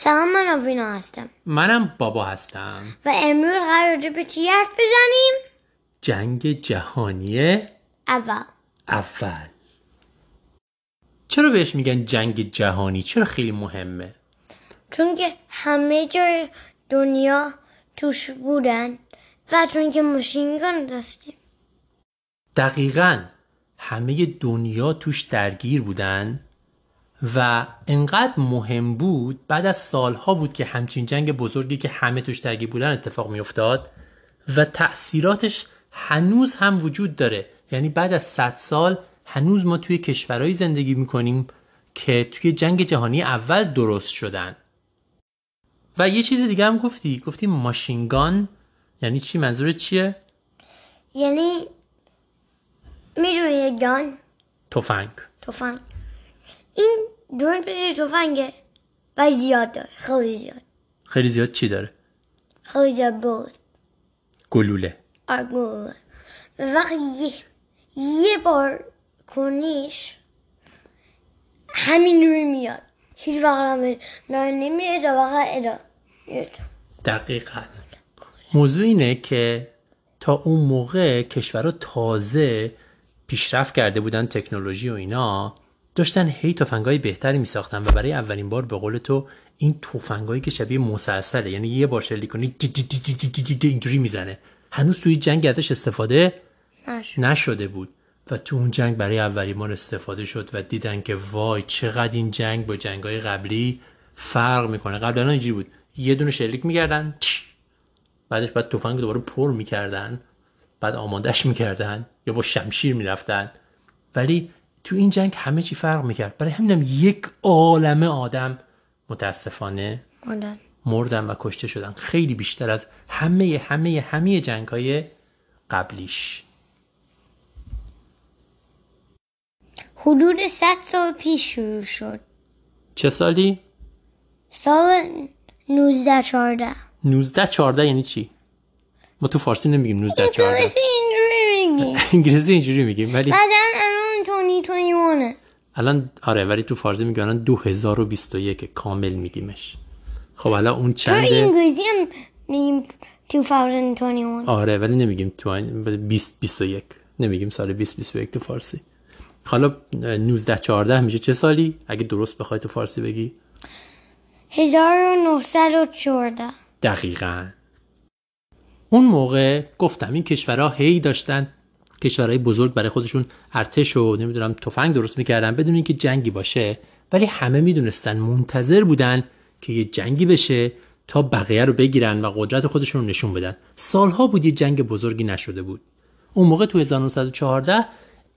سلام من آوینا هستم. منم بابا هستم. و امروز قراره به چی حرف بزنیم؟ جنگ جهانی اول. اول. چرا بهش میگن جنگ جهانی؟ چرا خیلی مهمه؟ چون که همه جای دنیا توش بودن و چون که ماشینگان داشتیم. دقیقا. همه دنیا توش درگیر بودن؟ و انقدر مهم بود بعد از سالها بود که همچین جنگ بزرگی که همه توش درگیر بودن اتفاق میافتاد و تأثیراتش هنوز هم وجود داره. یعنی بعد از 100 سال هنوز ما توی کشورهایی زندگی می‌کنیم که توی جنگ جهانی اول درست شدن. و یه چیز دیگه هم گفتی. گفتی ماشینگان یعنی چی؟ منظور چیه؟ یعنی می‌دونی گان؟ تفنگ. تفنگ. این پیش تفنگه و زیاد داره خیلی زیاد. خیلی زیاد چی داره؟ خیلی زیاد بود گلوله. آگوه وقتی یه, یه بار کنیش همین روی میاد. هیچ وقت هم داره نمیره تا وقت ادا دقیقا. موضوع اینه که تا اون موقع کشورها تازه پیشرفت کرده بودن تکنولوژی و اینا داشتن هی تفنگای بهتری می ساختن و برای اولین بار به قول تو این تفنگایی که شبیه مسلسله یعنی یه بار شلیک کنی اینجوری می‌زنه. هنوز توی جنگ ازش استفاده نشد. نشده بود و تو اون جنگ برای اولین بار استفاده شد و دیدن که وای چقدر این جنگ با جنگای قبلی فرق می‌کنه. قبلا اینجوری بود. یه دونه شلیک می‌کردن بعدش بعد تفنگ دوباره پر می‌کردن بعد آمادش می‌کردن یا با شمشیر می‌رفتن. ولی تو این جنگ همه چی فرق می‌کرد. برای همینم یک عالمه آدم متاسفانه مادر مردن و کشته شدن. خیلی بیشتر از همه همه همه جنگ های قبلیش. حدود 100 سال پیش شروع شد. چه سالی؟ سال 19 14 19 14 یعنی چی؟ ما تو فارسی نمیگیم 19 14 انگلیسی اینجوری میگی انگلیسی اینجوری میگیم ولی الان 2021 الان آره ولی تو فارسی میگن الان 2021 کامل میگیمش خب الان اون تو چنده؟ انگلیسی هم میگیم 2021 آره ولی نمیگیم تو 2021 نمیگیم سال 2021 تو فارسی. حالا 19 14 میشه. چه سالی؟ اگه درست بخوای تو فارسی بگی. 1914 دقیقا. اون موقع گفتم این کشورها هی داشتن کشورهای بزرگ برای خودشون ارتش و نمی‌دونم تفنگ درست می‌کردن بدون اینکه جنگی باشه. ولی همه می‌دونستن منتظر بودن که یه جنگی بشه تا بقیه رو بگیرن و قدرت خودشون رو نشون بدن. سالها بود یه جنگ بزرگی نشده بود. اون موقع تو 1914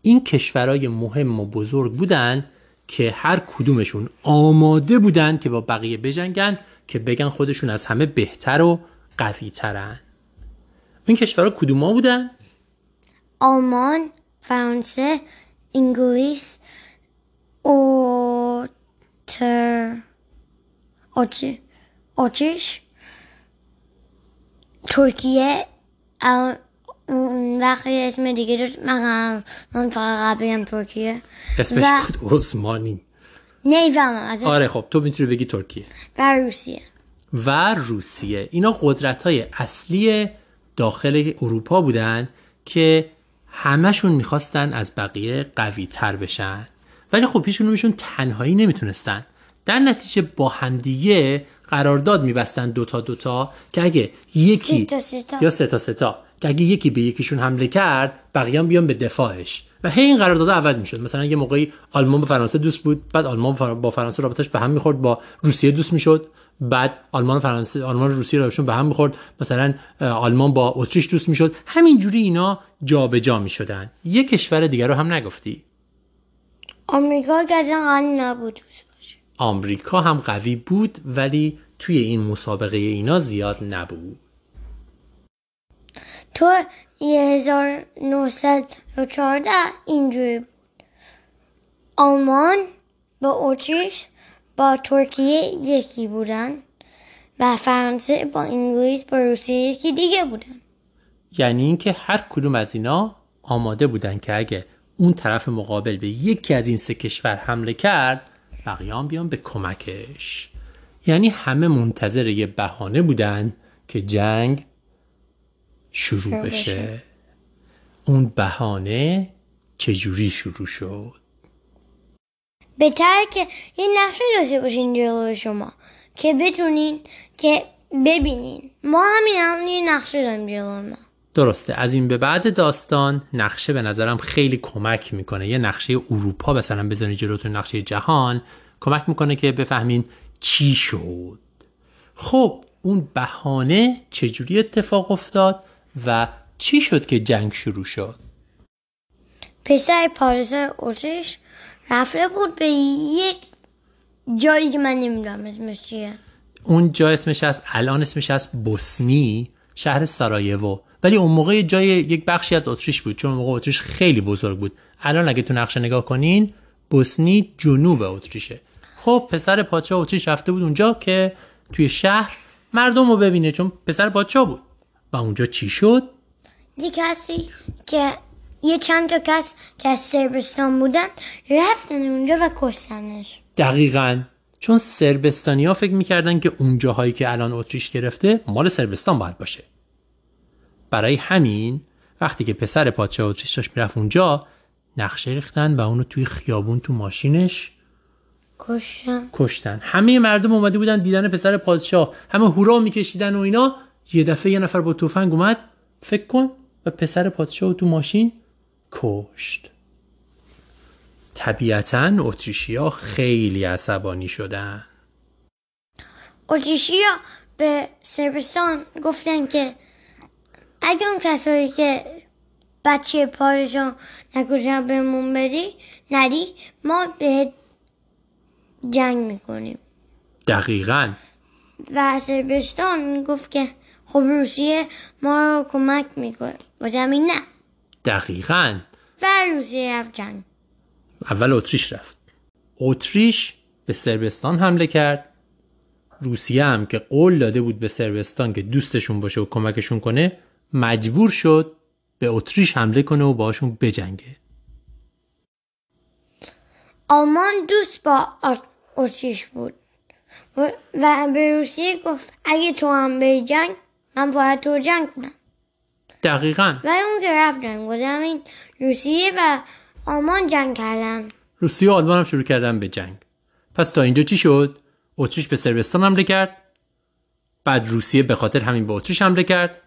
این کشورهای مهم و بزرگ بودن که هر کدومشون آماده بودن که با بقیه بجنگن که بگن خودشون از همه بهتر و قوی ترن این کشورها کدوما بودن؟ آلمان فرانسه انگلیس آتیش ترکیه وقتی اسم دیگه داشت من من فقط قبلیم ترکیه اسمش و- بود عثمانی از آره خب تو می‌تونی بگی ترکیه. و روسیه. و روسیه. اینا قدرت های اصلی داخل اروپا بودن که همشون می‌خواستن از بقیه قوی تر بشن. ولی خب کدومشون تنهایی نمی‌تونستن. در نتیجه با همدیگه قرارداد میبستن دوتا دوتا که اگه یکی سه تا سه تا. یا سه تا سه تا. که اگه یکی به یکیشون حمله کرد بقیه بیان به دفاعش. و هی این قرارداد عوض می‌شد. مثلا یه موقعی آلمان با فرانسه دوست بود بعد آلمان با فرانسه رابطش به هم می‌خورد با روسیه دوست می‌شد. بعد آلمان فرانسه آلمان روسیه رابطشون به هم می‌خورد. مثلا آلمان با اتریش دوست می‌شد. همینجوری اینا جابجا می‌شدن. یه کشور دیگر رو هم نگفتی؟ آمریکا که از این غنی نبود دوست باشه. آمریکا هم قوی بود ولی توی این مسابقه اینا زیاد نبود. تو 1914 اینجوری بود. آلمان با اتریش با ترکیه یکی بودن و فرانسه با انگلیس با روسیه یکی دیگه بودن. یعنی اینکه هر کدوم از اینا آماده بودن که اگه اون طرف مقابل به یکی از این سه کشور حمله کرد بقیه هم بیان به کمکش. یعنی همه منتظر یه بهانه بودن که جنگ شروع شروع بشه. بشه. اون بهانه چجوری شروع شد؟ بهتر که یه نقشه داشته باشین جلو شما که بتونین که ببینین. ما همین الان یه نقشه داریم جلو ما. درسته. از این به بعد داستان نقشه به نظرم خیلی کمک می‌کنه. یه نقشه اروپا مثلا بزنید جلوتون نقشه جهان کمک می‌کنه که بفهمین چی شد. خب اون بهانه چجوری اتفاق افتاد و چی شد که جنگ شروع شد؟ پسر پادشاه اتریش رفته بود به یک جایی که من نمی‌دونم اسمش چیه. اون جا اسمش از الان اسمش از بوسنی شهر سارایوو ولی اون موقع جای یک بخشی از اتریش بود چون اون موقع اتریش خیلی بزرگ بود. الان اگه تو نقشه نگاه کنین بوسنی جنوب اتریشه. خب پسر پادشاه اتریش رفته بود اونجا که توی شهر مردم رو ببینه چون پسر پادشاه بود. و اونجا چی شد؟ یه کسی که یه چند تا کس که از سربستان بودن رفتن اونجا و کشتنش. دقیقا. چون سربستانی ها فکر می‌کردن که اون جاهایی که الان اتریش گرفته مال سربستان باید باشه. برای همین وقتی که پسر پادشاه اتریش داشت می‌رفت اونجا نقشه ریختن و اونو توی خیابون تو ماشینش کشتن. کشتن. همه مردم اومده بودن دیدن پسر پادشاه. همه هورا میکشیدن و اینا. یه دفعه یه نفر با تفنگ اومد فکر کن و پسر پادشاه تو ماشین کشت. طبیعتا اتریشیا خیلی عصبانی شدن. اتریشیا به سربستان گفتن که اگه اون کسایی که بچه پادشاه نکشن بهمون بدی ندی ما به جنگ می‌کنیم. دقیقا. و سربستان گفت که خب روسیه ما رو کمک می‌کنه. با زمین نه. دقیقا. و روسیه رفت جنگ اول اتریش رفت. اتریش به سربستان حمله کرد. روسیه هم که قول داده بود به سربستان که دوستشون باشه و کمکشون کنه مجبور شد به اتریش حمله کنه و باشون بجنگه. آلمان دوست با اتریش بود. و و به روسیه گفت اگه تو هم به جنگ من باید تو جنگ کنم. دقیقا. و اون که رفت جنگ و زمین روسیه و آلمان جنگ کردن. روسیه و آلمان هم شروع کردن به جنگ. پس تا اینجا چی شد؟ اتریش به سربستان حمله کرد. بعد روسیه به خاطر همین به اتریش حمله کرد.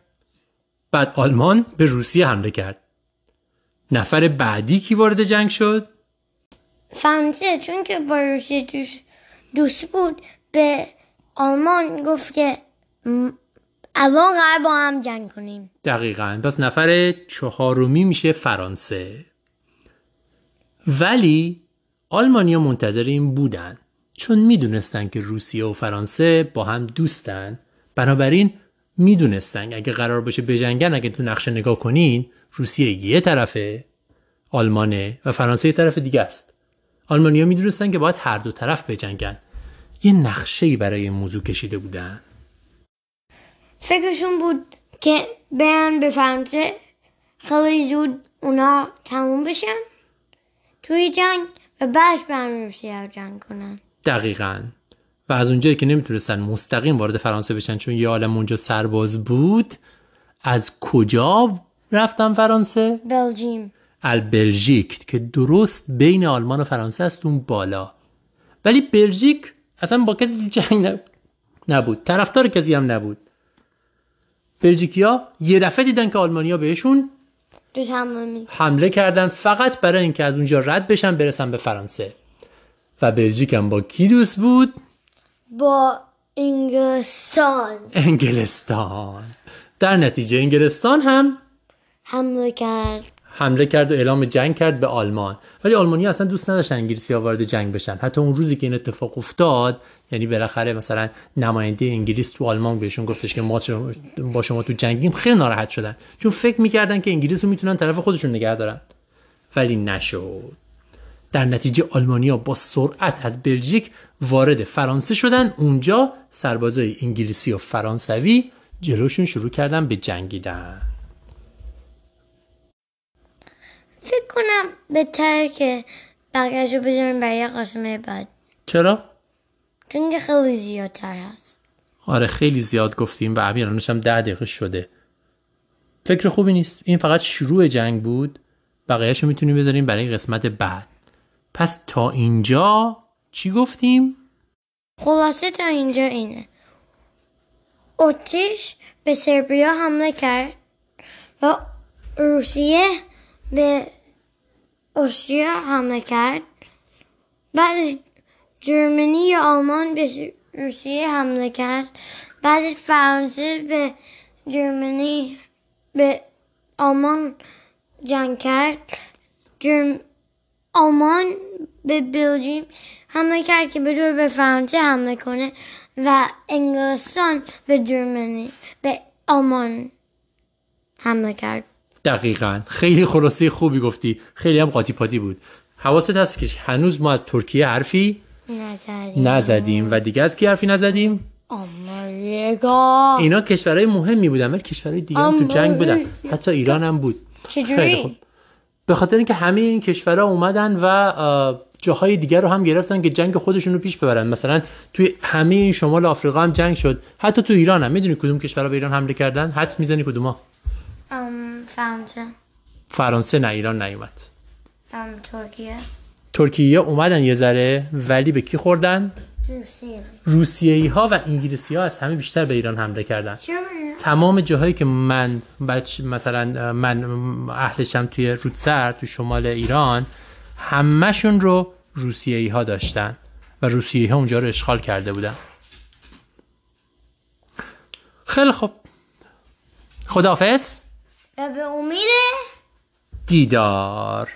بعد آلمان به روسیه حمله کرد. نفر بعدی کی وارد جنگ شد؟ فرانسه چون که با روسیه دوست, بود به آلمان گفت که الان قرار با هم جنگ کنیم. دقیقا. پس نفر چهارمی میشه فرانسه. ولی آلمانیا منتظر این بودن چون می‌دونستن که روسیه و فرانسه با هم دوستن. بنابراین می‌دونستن اگه قرار باشه بجنگن اگه تو نقشه نگاه کنین روسیه یه طرفه آلمانه و فرانسه یه طرف دیگه است. آلمانیا می‌دونستن که باید هر دو طرف بجنگن. یه نقشه برای این موضوع کشیده بودن. فکرشون بود که برن به فرانسه. خیلی زود اونا تموم بشن. توی جنگ و بعدش برن روسیه رو جنگ کنن. دقیقا. و از اونجایی که نمی‌تونستن مستقیم وارد فرانسه بشن چون یه عالم اونجا سرباز بود از کجا رفتن فرانسه؟ بلژیم. ال بلژیک که درست بین آلمان و فرانسه است اون بالا. ولی بلژیک اصلا با کسی جنگ نب- نبود. طرفدار کسی هم نبود. بلژیکیا یه دفعه دیدن که آلمانیا بهشون حمله کردن فقط برای اینکه از اونجا رد بشن برسن به فرانسه. و بلژیک هم با کی دوست بود؟ با انگلستان. انگلستان. در نتیجه انگلستان هم حمله کرد. حمله کرد و اعلام جنگ کرد به آلمان. ولی آلمانی اصلا دوست نداشتن انگلیسی ها وارد جنگ بشن. حتی اون روزی که این اتفاق افتاد یعنی بالاخره مثلا نماینده انگلیس تو آلمان بهشون گفتش که ما با شما تو جنگیم خیلی ناراحت شدن. چون فکر می‌کردن که انگلیس رو می‌تونن طرف خودشون نگه دارن. ولی نشد. در نتیجه آلمانیا با سرعت از بلژیک وارد فرانسه شدن. اونجا سربازای انگلیسی و فرانسوی جلوشون شروع کردن به جنگیدن. فکر کنم بهتر که بقیهش رو بذاریم برای قسمه بعد. چرا؟ جنگ خیلی زیادتر هست. آره خیلی زیاد گفتیم و امیرانش هم ده دقیقه شده. فکر خوبی نیست. این فقط شروع جنگ بود. بقیهش رو می‌تونیم بذاریم برای قسمت بعد. پس تا اینجا چی گفتیم؟ خلاصه تا اینجا اینه. اتریش به سربیا حمله کرد و روسیه به استریا حمله کرد بعدش جرمنی یا آلمان به روسیه حمله کرد بعدش فرانسه به جرمنی به آلمان جنگ کرد جرم... آلمان به بلژیم حمله کرد که بتونه به فرانسه حمله کنه و انگلستان به جرمنی به آلمان حمله کرد دقیقا. خیلی خلاصه خوبی گفتی. خیلی هم قاطی پاتی بود. حواست هست که هنوز ما از ترکیه حرفی نزدیم. نزدیم و دیگه از کی حرفی نزدیم؟ آمریکا. اینا کشورهای مهمی بودن ولی کشورهای دیگه هم تو جنگ بودن. حتی ایران هم بود. چجوری؟ به خاطر اینکه همه این کشورها اومدن و جاهای دیگر رو هم گرفتن که جنگ خودشون رو پیش ببرن. مثلا توی همه این شمال آفریقا هم جنگ شد. حتی تو ایران هم. می‌دونی کدوم کشورها به ایران حمله کردن؟ حدس می‌زنی کدوما فرانسه. فرانسه نه ایران نیومد ترکیه. ترکیه اومدن یه ذره ولی به کی خوردن؟ روسیه. روسیه‌ای ها و انگلیسی ها از همه بیشتر به ایران حمله کردن. چرا؟ تمام جاهایی که من بچ مثلا من اهلشم توی رودسر تو شمال ایران همهشون رو روسیه‌ای ها داشتن و روسیه‌ای ها اونجا رو اشغال کرده بودن. خیلی خوب. خداحافظ. و به امید دیدار.